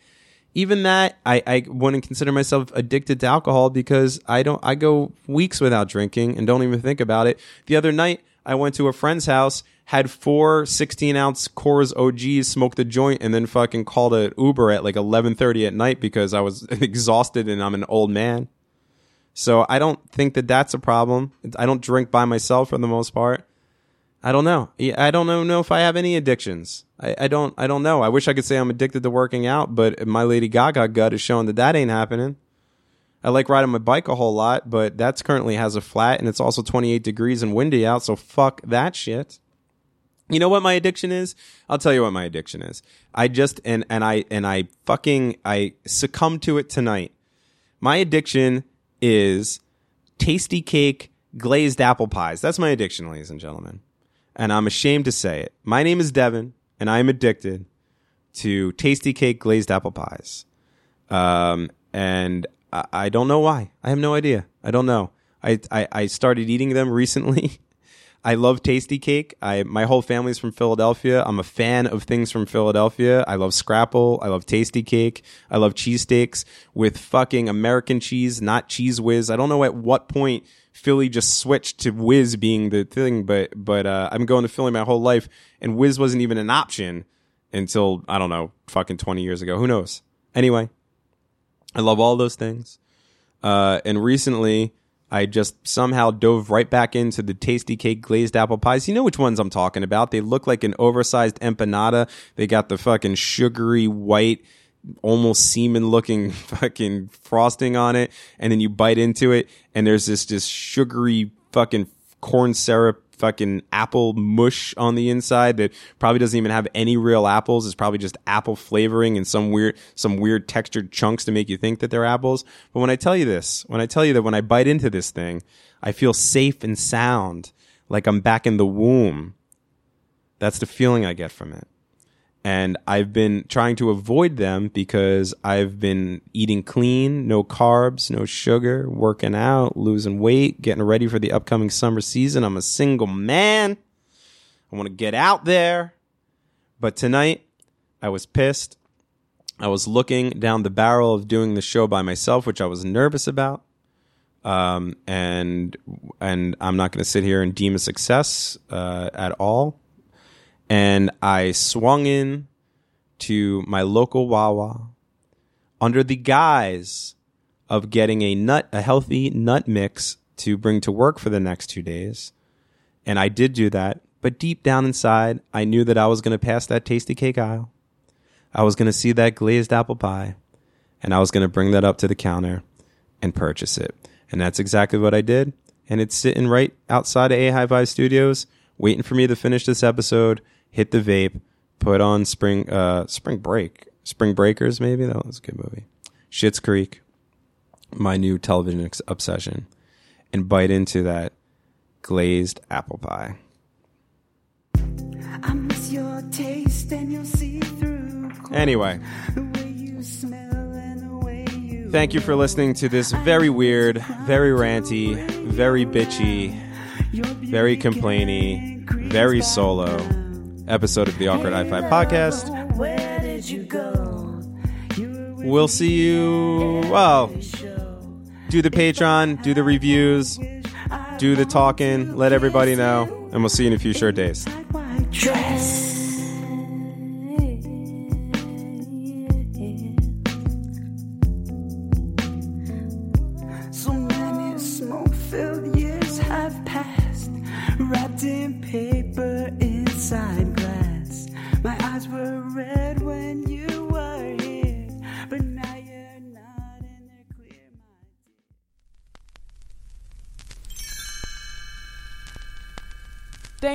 even that, I, I wouldn't consider myself addicted to alcohol because I don't, I go weeks without drinking and don't even think about it. The other night, I went to a friend's house, had four 16 ounce Coors OGs, smoked a joint, and then fucking called an Uber at like 11:30 at night because I was exhausted and I'm an old man. So I don't think that that's a problem. I don't drink by myself for the most part. I don't know. I don't know, if I have any addictions. I, I don't. I don't know. I wish I could say I'm addicted to working out, but my Lady Gaga gut is showing that that ain't happening. I like riding my bike a whole lot, but that's currently has a flat, and it's also 28 degrees and windy out. So fuck that shit. You know what my addiction is? I'll tell you what my addiction is. I just and and I and I fucking I succumbed to it tonight. My addiction is Tastykake glazed apple pies. That's my addiction, ladies and gentlemen. And I'm ashamed to say it. My name is Devin, and I am addicted to Tastykake glazed apple pies. Um, and I, I don't know why. I have no idea. I don't know. I, I, I started eating them recently. I love Tastykake. I my whole family's from Philadelphia. I'm a fan of things from Philadelphia. I love scrapple. I love Tastykake. I love cheesesteaks with fucking American cheese, not Cheez Whiz. I don't know at what point Philly just switched to whiz being the thing, but but uh, I'm going to Philly my whole life, and whiz wasn't even an option until I don't know, fucking 20 years ago. Who knows? Anyway, I love all those things. Uh, and recently, I just somehow dove right back into the Tastykake glazed apple pies. You know which ones I'm talking about. They look like an oversized empanada. They got the fucking sugary white, almost semen looking fucking frosting on it. And then you bite into it and there's this just sugary fucking corn syrup fucking apple mush on the inside that probably doesn't even have any real apples. It's probably just apple flavoring and some weird some weird textured chunks to make you think that they're apples. But when I tell you this, when I tell you that when I bite into this thing, I feel safe and sound, like I'm back in the womb. That's the feeling I get from it. And I've been trying to avoid them because I've been eating clean, no carbs, no sugar, working out, losing weight, getting ready for the upcoming summer season. I'm a single man. I want to get out there. But tonight, I was pissed. I was looking down the barrel of doing the show by myself, which I was nervous about. Um, and and I'm not going to sit here and deem a success uh, at all and I swung in to my local Wawa under the guise of getting a nut, a healthy nut mix to bring to work for the next two days. And I did do that. But deep down inside, I knew that I was going to pass that Tastykake aisle. I was going to see that glazed apple pie and I was going to bring that up to the counter and purchase it. And that's exactly what I did. And it's sitting right outside of A High Five Studios, waiting for me to finish this episode, hit the vape, put on Spring uh Spring Break, Spring Breakers maybe? That was a good movie. Schitt's Creek, my new television ex- obsession, and bite into that glazed apple pie. I miss your taste and your see-through Anyway, the way you smell and the way you thank you for listening to this very weird, very ranty, very bitchy, very complainy, very solo episode of the Awkward High Five podcast. We'll see you. Well, do the Patreon, do the reviews, do the talking, let everybody know, and we'll see you in a few short days.